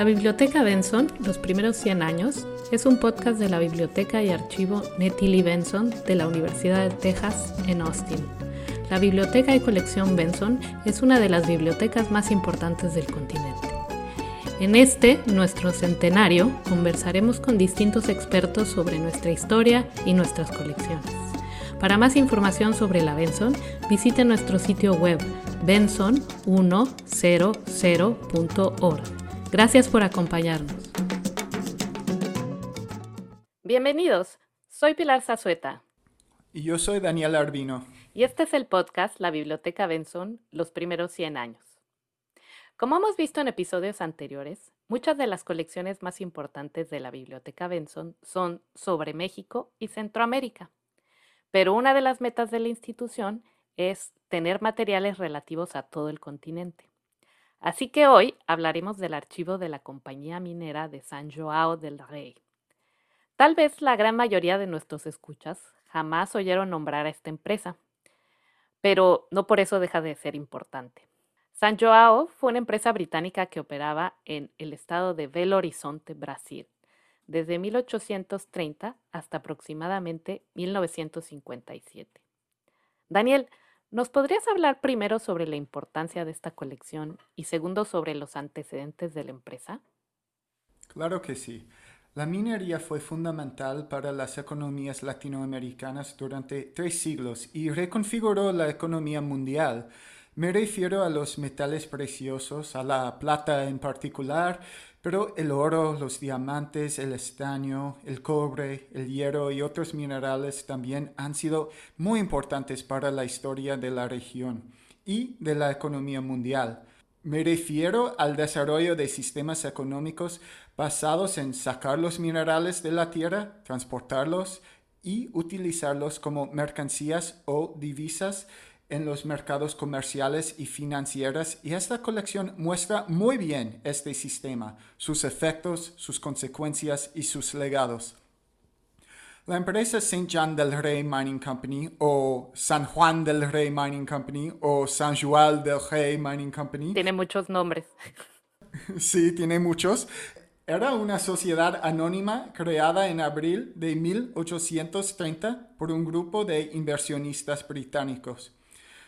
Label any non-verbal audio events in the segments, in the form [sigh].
La Biblioteca Benson, Los primeros 100 años, es un podcast de la Biblioteca y Archivo Nettie Benson de la Universidad de Texas en Austin. La Biblioteca y Colección Benson es una de las bibliotecas más importantes del continente. En este, nuestro centenario, conversaremos con distintos expertos sobre nuestra historia y nuestras colecciones. Para más información sobre la Benson, visite nuestro sitio web benson100.org. Gracias por acompañarnos. Bienvenidos, soy Pilar Zazueta. Y yo soy Daniel Arbino. Y este es el podcast La Biblioteca Benson, los primeros 100 años. Como hemos visto en episodios anteriores, muchas de las colecciones más importantes de la Biblioteca Benson son sobre México y Centroamérica. Pero una de las metas de la institución es tener materiales relativos a todo el continente. Así que hoy hablaremos del archivo de la Compañía Minera de San Joao del Rey. Tal vez la gran mayoría de nuestros escuchas jamás oyeron nombrar a esta empresa, pero no por eso deja de ser importante. San Joao fue una empresa británica que operaba en el estado de Belo Horizonte, Brasil, desde 1830 hasta aproximadamente 1957. Daniel, ¿nos podrías hablar primero sobre la importancia de esta colección y segundo sobre los antecedentes de la empresa? Claro que sí. La minería fue fundamental para las economías latinoamericanas durante tres siglos y reconfiguró la economía mundial. Me refiero a los metales preciosos, a la plata en particular, pero el oro, los diamantes, el estaño, el cobre, el hierro y otros minerales también han sido muy importantes para la historia de la región y de la economía mundial. Me refiero al desarrollo de sistemas económicos basados en sacar los minerales de la tierra, transportarlos y utilizarlos como mercancías o divisas en los mercados comerciales y financieros y esta colección muestra muy bien este sistema, sus efectos, sus consecuencias y sus legados. La empresa St. John del Rey Mining Company o San Juan del Rey Mining Company o San Joal del Rey Mining Company. Tiene muchos nombres. [laughs] sí, tiene muchos. Era una sociedad anónima creada en abril de 1830 por un grupo de inversionistas británicos.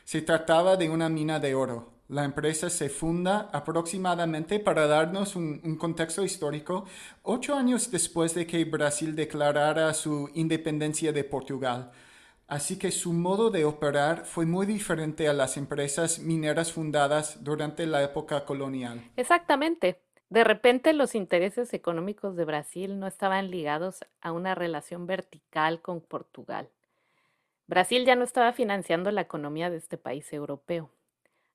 Se trataba de una mina de oro. La empresa se funda aproximadamente, para darnos un, contexto histórico, ocho años después de que Brasil declarara su independencia de Portugal. Así que su modo de operar fue muy diferente a las empresas mineras fundadas durante la época colonial. Exactamente. De repente los intereses económicos de Brasil no estaban ligados a una relación vertical con Portugal. Brasil ya no estaba financiando la economía de este país europeo.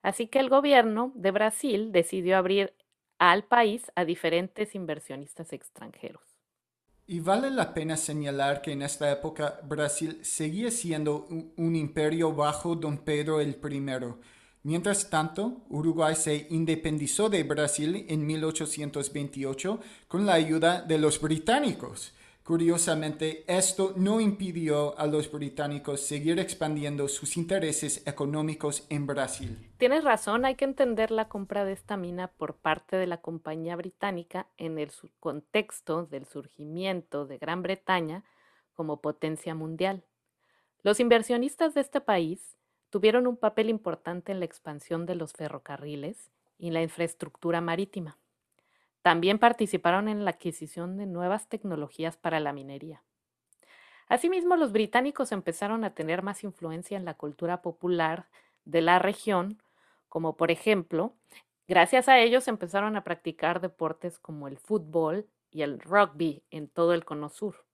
Así que el gobierno de Brasil decidió abrir al país a diferentes inversionistas extranjeros. Y vale la pena señalar que en esta época Brasil seguía siendo un, imperio bajo don Pedro I. Mientras tanto, Uruguay se independizó de Brasil en 1828 con la ayuda de los británicos. Curiosamente, esto no impidió a los británicos seguir expandiendo sus intereses económicos en Brasil. Tienes razón, hay que entender la compra de esta mina por parte de la compañía británica en el contexto del surgimiento de Gran Bretaña como potencia mundial. Los inversionistas de este país tuvieron un papel importante en la expansión de los ferrocarriles y la infraestructura marítima. También participaron en la adquisición de nuevas tecnologías para la minería. Asimismo, los británicos empezaron a tener más influencia en la cultura popular de la región, como por ejemplo, gracias a ellos empezaron a practicar deportes como el fútbol y el rugby en todo el cono sur.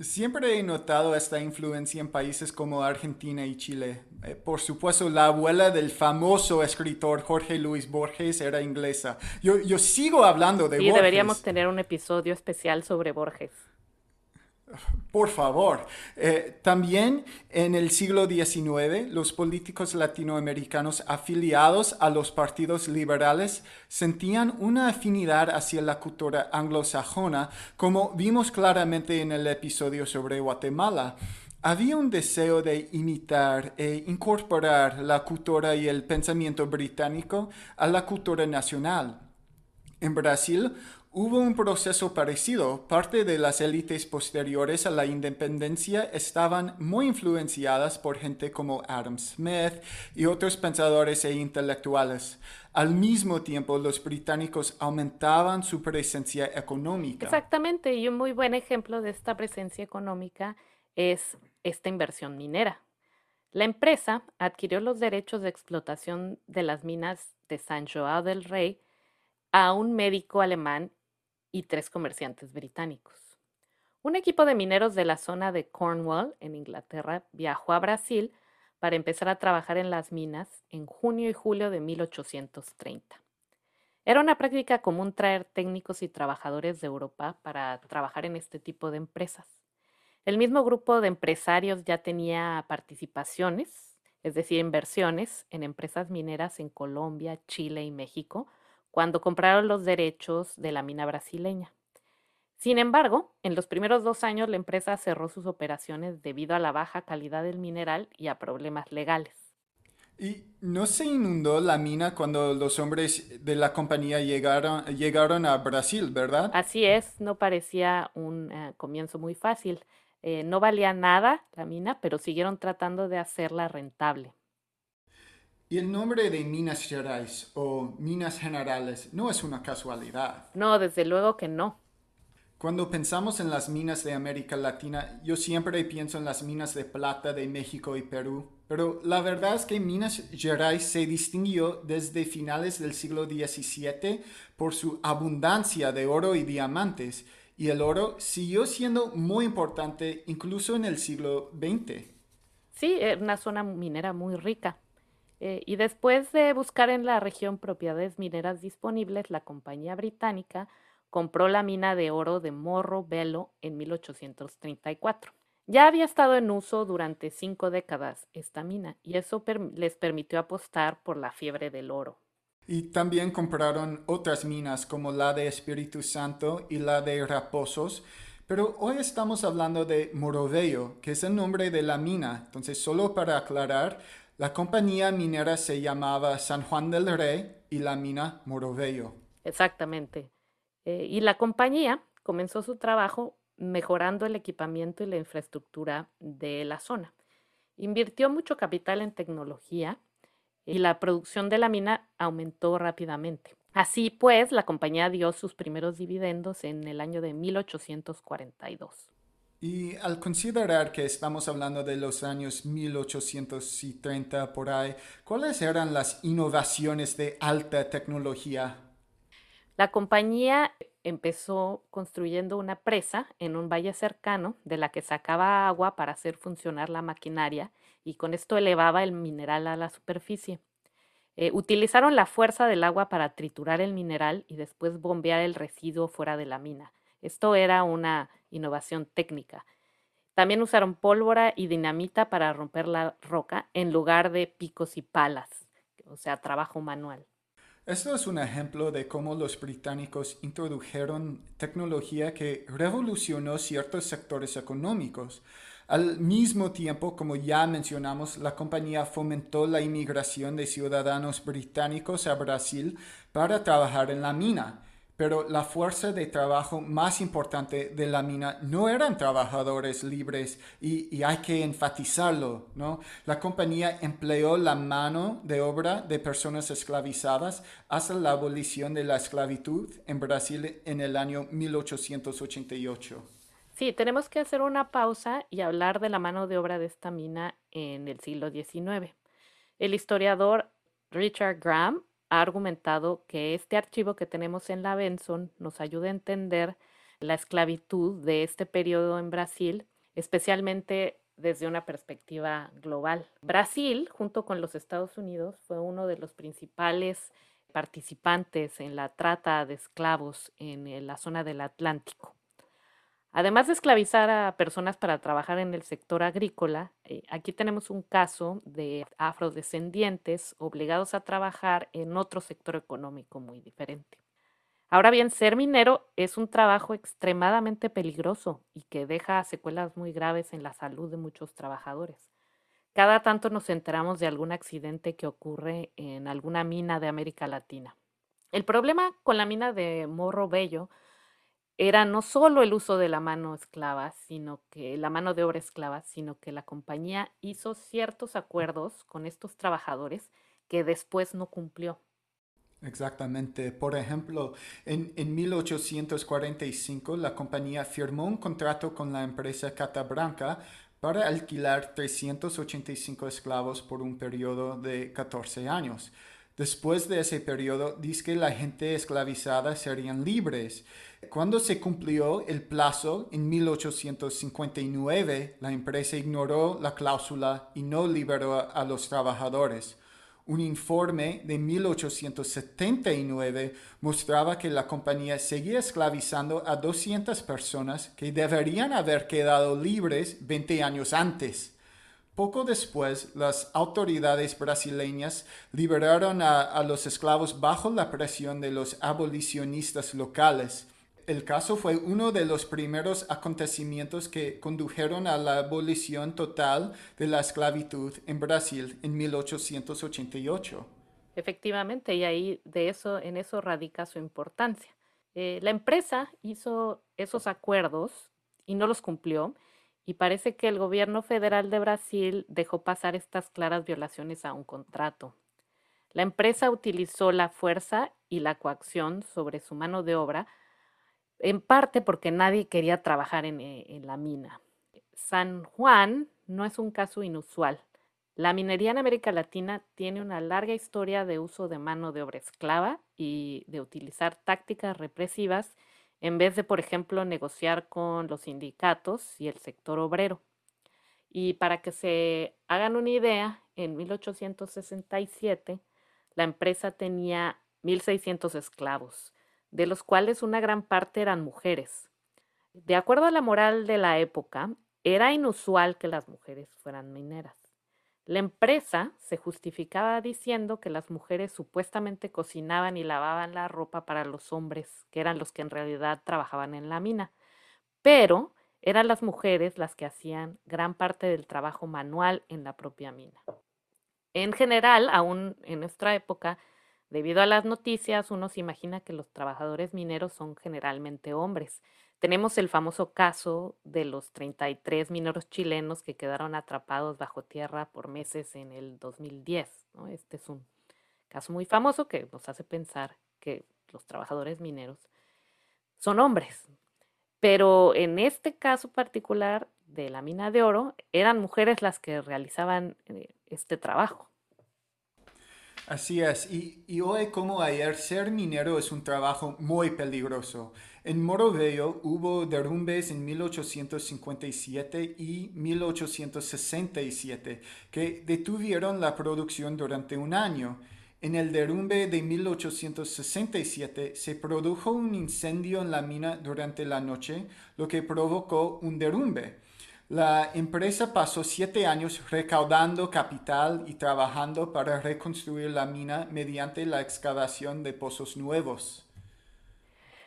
Siempre he notado esta influencia en países como Argentina y Chile. Eh, por supuesto, la abuela del famoso escritor Jorge Luis Borges era inglesa. Yo, yo sigo hablando de Borges. Y deberíamos tener un episodio especial sobre Borges. Por favor. Eh, también en el siglo XIX, los políticos latinoamericanos afiliados a los partidos liberales sentían una afinidad hacia la cultura anglosajona, como vimos claramente en el episodio sobre Guatemala. Había un deseo de imitar e incorporar la cultura y el pensamiento británico a la cultura nacional. En Brasil hubo un proceso parecido. Parte de las élites posteriores a la independencia estaban muy influenciadas por gente como Adam Smith y otros pensadores e intelectuales. Al mismo tiempo, los británicos aumentaban su presencia económica. Exactamente, y un muy buen ejemplo de esta presencia económica es esta inversión minera. La empresa adquirió los derechos de explotación de las minas de San Joao del Rey a un médico alemán y tres comerciantes británicos. Un equipo de mineros de la zona de Cornwall, en Inglaterra, viajó a Brasil para empezar a trabajar en las minas en junio y julio de 1830. Era una práctica común traer técnicos y trabajadores de Europa para trabajar en este tipo de empresas. El mismo grupo de empresarios ya tenía participaciones, es decir, inversiones en empresas mineras en Colombia, Chile y México, cuando compraron los derechos de la mina brasileña. Sin embargo, en los primeros dos años la empresa cerró sus operaciones debido a la baja calidad del mineral y a problemas legales. Y no se inundó la mina cuando los hombres de la compañía llegaron, llegaron a Brasil, ¿verdad? Así es, no parecía un eh, comienzo muy fácil. Eh, no valía nada la mina, pero siguieron tratando de hacerla rentable. Y el nombre de Minas Gerais o Minas Generales no es una casualidad. No, desde luego que no. Cuando pensamos en las minas de América Latina, yo siempre pienso en las minas de plata de México y Perú, pero la verdad es que Minas Gerais se distinguió desde finales del siglo XVII por su abundancia de oro y diamantes, y el oro siguió siendo muy importante incluso en el siglo XX. Sí, es una zona minera muy rica. Eh, y después de buscar en la región propiedades mineras disponibles, la compañía británica compró la mina de oro de Morro Bello en 1834. Ya había estado en uso durante cinco décadas esta mina y eso les permitió apostar por la fiebre del oro. Y también compraron otras minas como la de Espíritu Santo y la de Raposos, pero hoy estamos hablando de Bello, que es el nombre de la mina. Entonces, solo para aclarar, la compañía minera se llamaba San Juan del Rey y la mina Bello. Exactamente. Eh, y la compañía comenzó su trabajo mejorando el equipamiento y la infraestructura de la zona. Invirtió mucho capital en tecnología y la producción de la mina aumentó rápidamente. Así pues, la compañía dio sus primeros dividendos en el año de 1842. Y al considerar que estamos hablando de los años 1830 por ahí, ¿cuáles eran las innovaciones de alta tecnología? La compañía empezó construyendo una presa en un valle cercano de la que sacaba agua para hacer funcionar la maquinaria y con esto elevaba el mineral a la superficie. Eh, utilizaron la fuerza del agua para triturar el mineral y después bombear el residuo fuera de la mina. Esto era una innovación técnica. También usaron pólvora y dinamita para romper la roca en lugar de picos y palas, o sea, trabajo manual. Esto es un ejemplo de cómo los británicos introdujeron tecnología que revolucionó ciertos sectores económicos. Al mismo tiempo, como ya mencionamos, la compañía fomentó la inmigración de ciudadanos británicos a Brasil para trabajar en la mina pero la fuerza de trabajo más importante de la mina no eran trabajadores libres y, hay que enfatizarlo, ¿no? La compañía empleó la mano de obra de personas esclavizadas hasta la abolición de la esclavitud en Brasil en el año 1888. Sí, tenemos que hacer una pausa y hablar de la mano de obra de esta mina en el siglo XIX. El historiador Richard Graham ha argumentado que este archivo que tenemos en la Benson nos ayuda a entender la esclavitud de este periodo en Brasil, especialmente desde una perspectiva global. Brasil, junto con los Estados Unidos, fue uno de los principales participantes en la trata de esclavos en la zona del Atlántico. Además de esclavizar a personas para trabajar en el sector agrícola, eh, aquí tenemos un caso de afrodescendientes obligados a trabajar en otro sector económico muy diferente. Ahora bien, ser minero es un trabajo extremadamente peligroso y que deja secuelas muy graves en la salud de muchos trabajadores. Cada tanto nos enteramos de algún accidente que ocurre en alguna mina de América Latina. El problema con la mina de Morro Bello era no solo el uso de la mano esclava, sino que la mano de obra esclava, sino que la compañía hizo ciertos acuerdos con estos trabajadores que después no cumplió. Exactamente. Por ejemplo, en, en 1845 la compañía firmó un contrato con la empresa Catabranca para alquilar 385 esclavos por un periodo de 14 años. Después de ese periodo, dice que la gente esclavizada serían libres. Cuando se cumplió el plazo en 1859, la empresa ignoró la cláusula y no liberó a los trabajadores. Un informe de 1879 mostraba que la compañía seguía esclavizando a 200 personas que deberían haber quedado libres 20 años antes. Poco después, las autoridades brasileñas liberaron a, los esclavos bajo la presión de los abolicionistas locales el caso fue uno de los primeros acontecimientos que condujeron a la abolición total de la esclavitud en Brasil en 1888. Efectivamente, y ahí de eso, en eso radica su importancia. Eh, la empresa hizo esos acuerdos y no los cumplió, y parece que el gobierno federal de Brasil dejó pasar estas claras violaciones a un contrato. La empresa utilizó la fuerza y la coacción sobre su mano de obra en parte porque nadie quería trabajar eh, en, la mina. San Juan no es un caso inusual. La minería en América Latina tiene una larga historia de uso de mano de obra esclava y de utilizar tácticas represivas en vez de, por ejemplo, negociar con los sindicatos y el sector obrero. Y para que se hagan una idea, en 1867 la empresa tenía 1.600 esclavos de los cuales una gran parte eran mujeres. De acuerdo a la moral de la época, era inusual que las mujeres fueran mineras. La empresa se justificaba diciendo que las mujeres supuestamente cocinaban y lavaban la ropa para los hombres, que eran los que en realidad trabajaban en la mina, pero eran las mujeres las que hacían gran parte del trabajo manual en la propia mina. En general, aún en nuestra época, Debido a las noticias, uno se imagina que los trabajadores mineros son generalmente hombres. Tenemos el famoso caso de los 33 mineros chilenos que quedaron atrapados bajo tierra por meses en el 2010. Este es un caso muy famoso que nos hace pensar que los trabajadores mineros son hombres. Pero en este caso particular de la mina de oro, eran mujeres las que realizaban eh, este trabajo. Así es, y, hoy como ayer, ser minero es un trabajo muy peligroso. En Moroveo hubo derrumbes en 1857 y 1867 que detuvieron la producción durante un año. En el derrumbe de 1867 se produjo un incendio en la mina durante la noche, lo que provocó un derrumbe. La empresa pasó siete años recaudando capital y trabajando para reconstruir la mina mediante la excavación de pozos nuevos.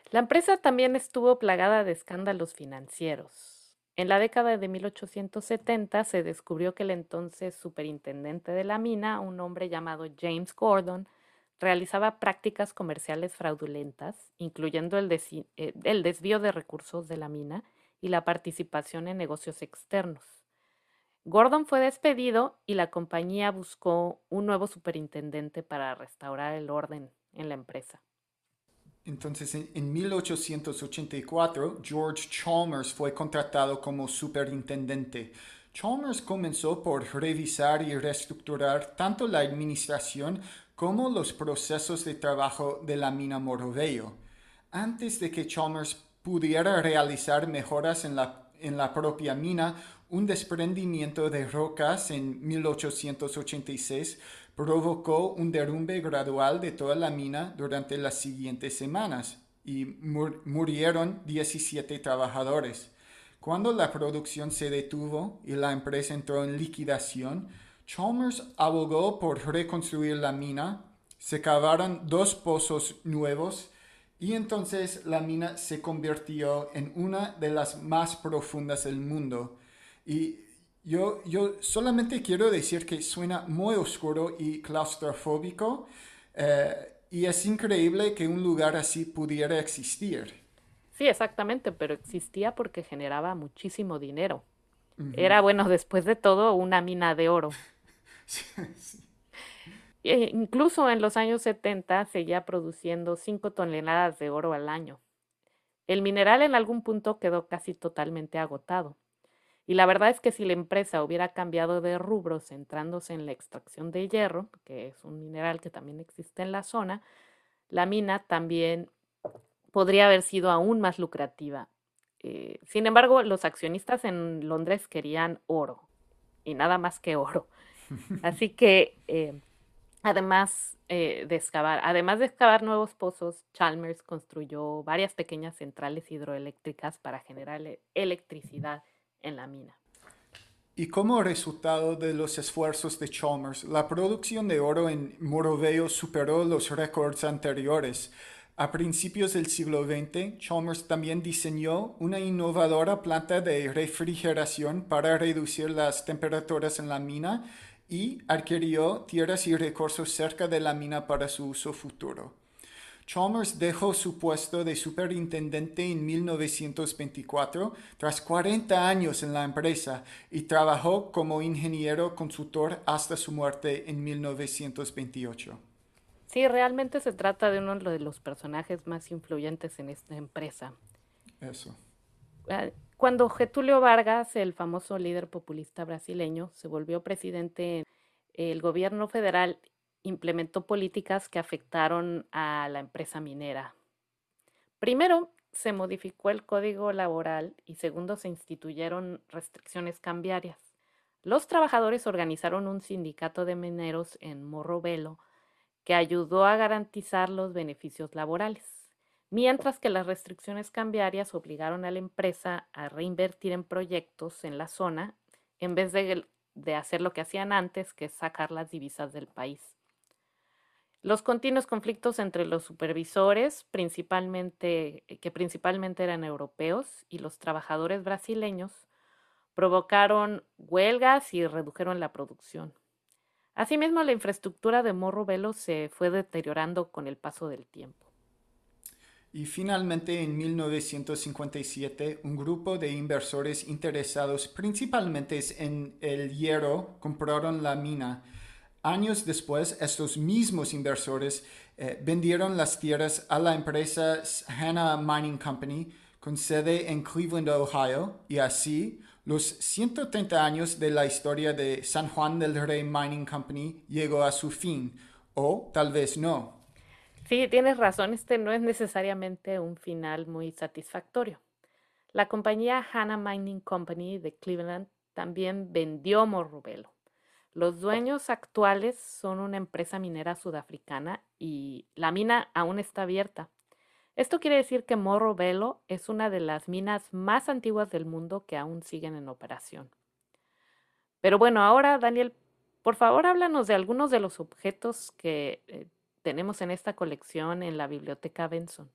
La empresa también estuvo plagada de escándalos financieros. En la década de 1870 se descubrió que el entonces superintendente de la mina, un hombre llamado James Gordon, realizaba prácticas comerciales fraudulentas, incluyendo el, eh, el desvío de recursos de la mina y la participación en negocios externos. Gordon fue despedido y la compañía buscó un nuevo superintendente para restaurar el orden en la empresa. Entonces, en, 1884, George Chalmers fue contratado como superintendente. Chalmers comenzó por revisar y reestructurar tanto la administración como los procesos de trabajo de la mina Morovello. Antes de que Chalmers pudiera realizar mejoras en la, en la propia mina, un desprendimiento de rocas en 1886 provocó un derrumbe gradual de toda la mina durante las siguientes semanas y murieron 17 trabajadores. Cuando la producción se detuvo y la empresa entró en liquidación, Chalmers abogó por reconstruir la mina, se cavaron dos pozos nuevos y entonces la mina se convirtió en una de las más profundas del mundo. Y yo, yo solamente quiero decir que suena muy oscuro y claustrofóbico. Eh, y es increíble que un lugar así pudiera existir. Sí, exactamente, pero existía porque generaba muchísimo dinero. Era, bueno, después de todo, una mina de oro. [laughs] E incluso en los años 70 seguía produciendo 5 toneladas de oro al año. El mineral en algún punto quedó casi totalmente agotado. Y la verdad es que si la empresa hubiera cambiado de rubro centrándose en la extracción de hierro, que es un mineral que también existe en la zona, la mina también podría haber sido aún más lucrativa. Eh, sin embargo, los accionistas en Londres querían oro y nada más que oro. [laughs] Así que, eh, además eh, de excavar, además de excavar nuevos pozos, Chalmers construyó varias pequeñas centrales hidroeléctricas para generar electricidad en la mina. Y como resultado de los esfuerzos de Chalmers, la producción de oro en Moroveo superó los récords anteriores. A principios del siglo XX, Chalmers también diseñó una innovadora planta de refrigeración para reducir las temperaturas en la mina y adquirió tierras y recursos cerca de la mina para su uso futuro. Chalmers dejó su puesto de superintendente en 1924 tras 40 años en la empresa y trabajó como ingeniero consultor hasta su muerte en 1928. Sí, realmente se trata de uno de los personajes más influyentes en esta empresa. Eso. Ah, cuando Getulio Vargas, el famoso líder populista brasileño, se volvió presidente, el gobierno federal implementó políticas que afectaron a la empresa minera. Primero, se modificó el código laboral y segundo, se instituyeron restricciones cambiarias. Los trabajadores organizaron un sindicato de mineros en Morro Velo que ayudó a garantizar los beneficios laborales, mientras que las restricciones cambiarias obligaron a la empresa a reinvertir en proyectos en la zona en vez de, de hacer lo que hacían antes, que es sacar las divisas del país. Los continuos conflictos entre los supervisores, principalmente, eh, que principalmente eran europeos, y los trabajadores brasileños, provocaron huelgas y redujeron la producción. Asimismo, la infraestructura de Morro Velo se fue deteriorando con el paso del tiempo. Y finalmente, en 1957, un grupo de inversores interesados principalmente en el hierro compraron la mina Años después, estos mismos inversores eh, vendieron las tierras a la empresa Hannah Mining Company con sede en Cleveland, Ohio, y así los 130 años de la historia de San Juan del Rey Mining Company llegó a su fin, o tal vez no. Sí, tienes razón, este no es necesariamente un final muy satisfactorio. La compañía Hannah Mining Company de Cleveland también vendió Morrubelo. Los dueños actuales son una empresa minera sudafricana y la mina aún está abierta. Esto quiere decir que Morro Velo es una de las minas más antiguas del mundo que aún siguen en operación. Pero bueno, ahora Daniel, por favor háblanos de algunos de los objetos que eh, tenemos en esta colección en la biblioteca Benson.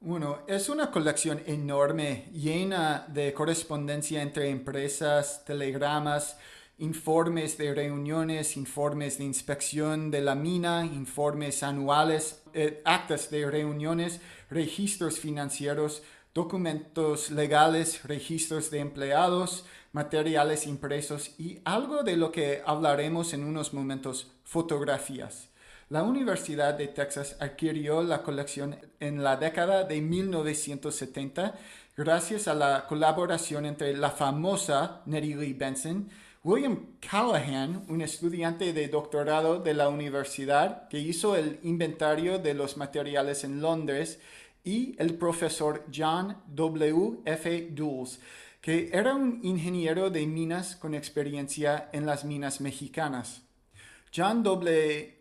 Bueno, es una colección enorme, llena de correspondencia entre empresas, telegramas, informes de reuniones, informes de inspección de la mina, informes anuales, eh, actas de reuniones, registros financieros, documentos legales, registros de empleados, materiales impresos y algo de lo que hablaremos en unos momentos, fotografías. La Universidad de Texas adquirió la colección en la década de 1970 gracias a la colaboración entre la famosa Nettie Lee Benson, William Callahan, un estudiante de doctorado de la universidad que hizo el inventario de los materiales en Londres, y el profesor John W. F. Dulles, que era un ingeniero de minas con experiencia en las minas mexicanas. John W.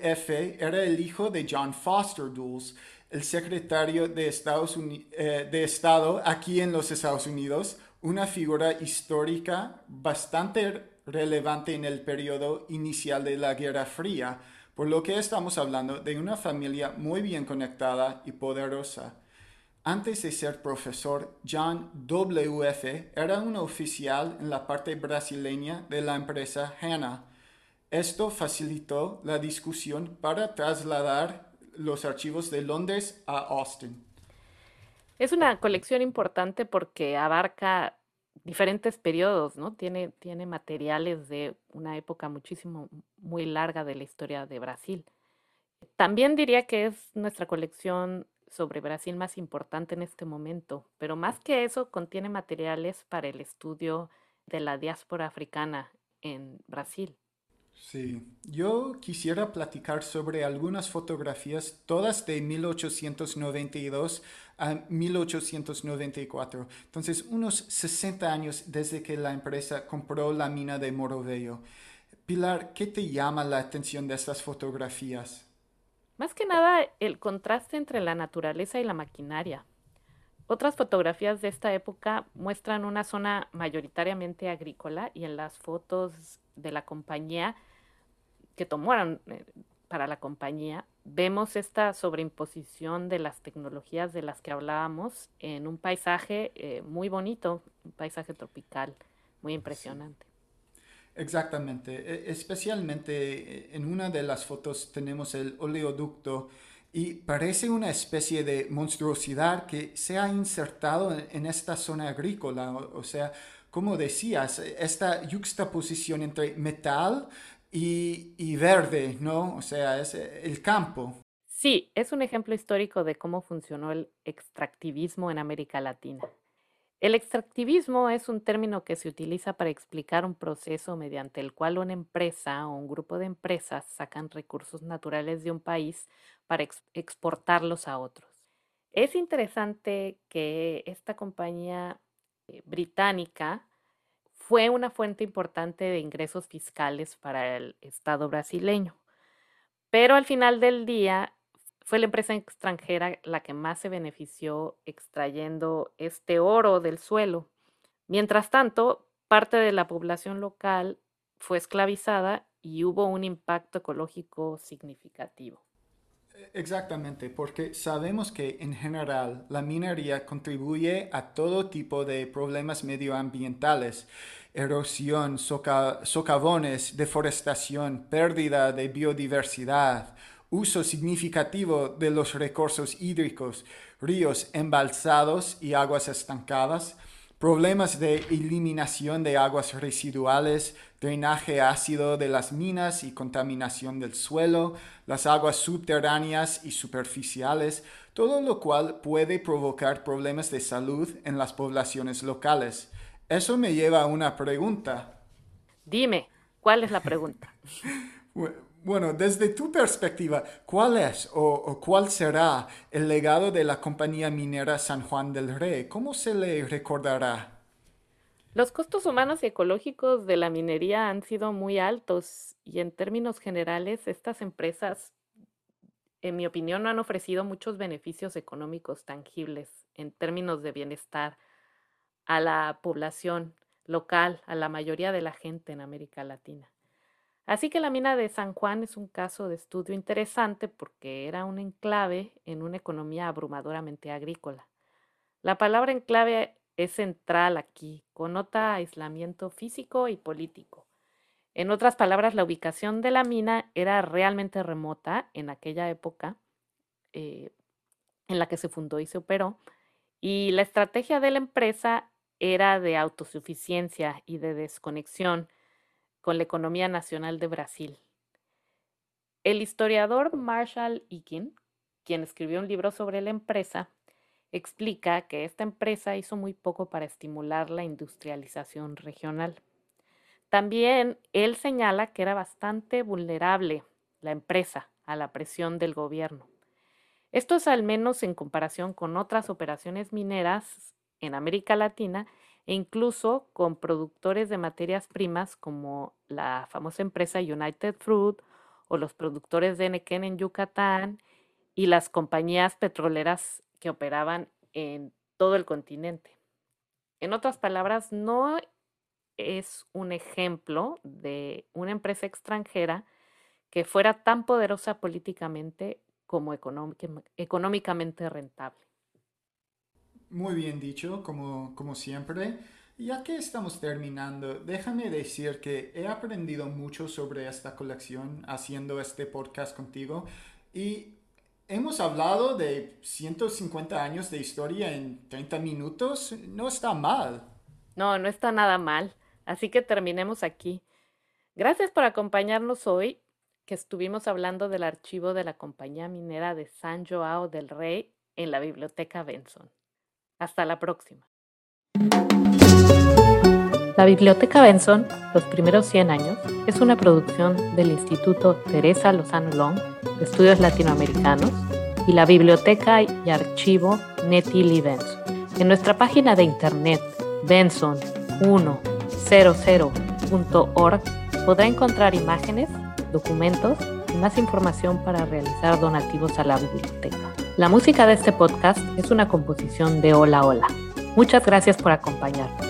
F. era el hijo de John Foster Dulles, el secretario eh, de Estado aquí en los Estados Unidos, una figura histórica bastante relevante en el periodo inicial de la Guerra Fría, por lo que estamos hablando de una familia muy bien conectada y poderosa. Antes de ser profesor, John W.F. era un oficial en la parte brasileña de la empresa Hanna. Esto facilitó la discusión para trasladar los archivos de Londres a Austin. Es una colección importante porque abarca diferentes periodos, ¿no? Tiene, tiene materiales de una época muchísimo, muy larga de la historia de Brasil. También diría que es nuestra colección sobre Brasil más importante en este momento, pero más que eso contiene materiales para el estudio de la diáspora africana en Brasil. Sí, yo quisiera platicar sobre algunas fotografías, todas de 1892 a 1894. Entonces, unos 60 años desde que la empresa compró la mina de Morovello. Pilar, ¿qué te llama la atención de estas fotografías? Más que nada, el contraste entre la naturaleza y la maquinaria. Otras fotografías de esta época muestran una zona mayoritariamente agrícola y en las fotos de la compañía que tomaron eh, para la compañía, vemos esta sobreimposición de las tecnologías de las que hablábamos en un paisaje eh, muy bonito, un paisaje tropical muy impresionante. Exactamente, e, especialmente eh, en una de las fotos tenemos el oleoducto y parece una especie de monstruosidad que se ha insertado en esta zona agrícola, o sea, como decías, esta juxtaposición entre metal y, verde, ¿no? O sea, es el campo. Sí, es un ejemplo histórico de cómo funcionó el extractivismo en América Latina. El extractivismo es un término que se utiliza para explicar un proceso mediante el cual una empresa o un grupo de empresas sacan recursos naturales de un país para exportarlos a otros. Es interesante que esta compañía eh, británica fue una fuente importante de ingresos fiscales para el Estado brasileño. Pero al final del día fue la empresa extranjera la que más se benefició extrayendo este oro del suelo. Mientras tanto, parte de la población local fue esclavizada y hubo un impacto ecológico significativo. Exactamente, porque sabemos que en general la minería contribuye a todo tipo de problemas medioambientales, erosión, socavones, deforestación, pérdida de biodiversidad, uso significativo de los recursos hídricos, ríos embalsados y aguas estancadas, problemas de eliminación de aguas residuales, drenaje ácido de las minas y contaminación del suelo, las aguas subterráneas y superficiales, todo lo cual puede provocar problemas de salud en las poblaciones locales. Eso me lleva a una pregunta. Dime, ¿cuál es la pregunta? [laughs] Bueno, desde tu perspectiva, ¿cuál es o, cuál será el legado de la compañía minera San Juan del Rey? ¿Cómo se le recordará? Los costos humanos y ecológicos de la minería han sido muy altos y en términos generales estas empresas, en mi opinión, no han ofrecido muchos beneficios económicos tangibles en términos de bienestar a la población local, a la mayoría de la gente en América Latina. Así que la mina de San Juan es un caso de estudio interesante porque era un enclave en una economía abrumadoramente agrícola. La palabra enclave es central aquí, connota aislamiento físico y político. En otras palabras, la ubicación de la mina era realmente remota en aquella época eh, en la que se fundó y se operó, y la estrategia de la empresa era de autosuficiencia y de desconexión con la economía nacional de Brasil. El historiador Marshall Ikin, quien escribió un libro sobre la empresa, explica que esta empresa hizo muy poco para estimular la industrialización regional. También él señala que era bastante vulnerable la empresa a la presión del gobierno. Esto es al menos en comparación con otras operaciones mineras en América Latina e incluso con productores de materias primas como la famosa empresa United Fruit o los productores de Nequén en Yucatán y las compañías petroleras que operaban en todo el continente. En otras palabras, no es un ejemplo de una empresa extranjera que fuera tan poderosa políticamente como económicamente rentable. Muy bien dicho, como, como siempre. Ya que estamos terminando, déjame decir que he aprendido mucho sobre esta colección haciendo este podcast contigo y hemos hablado de 150 años de historia en 30 minutos. No está mal. No, no está nada mal. Así que terminemos aquí. Gracias por acompañarnos hoy, que estuvimos hablando del archivo de la Compañía Minera de San Joao del Rey en la Biblioteca Benson. Hasta la próxima. La Biblioteca Benson, los primeros 100 años, es una producción del Instituto Teresa Lozano Long de Estudios Latinoamericanos y la Biblioteca y Archivo Nettie Lee Benson. En nuestra página de internet benson100.org podrá encontrar imágenes, documentos y más información para realizar donativos a la biblioteca. La música de este podcast es una composición de Hola Hola. Muchas gracias por acompañarnos.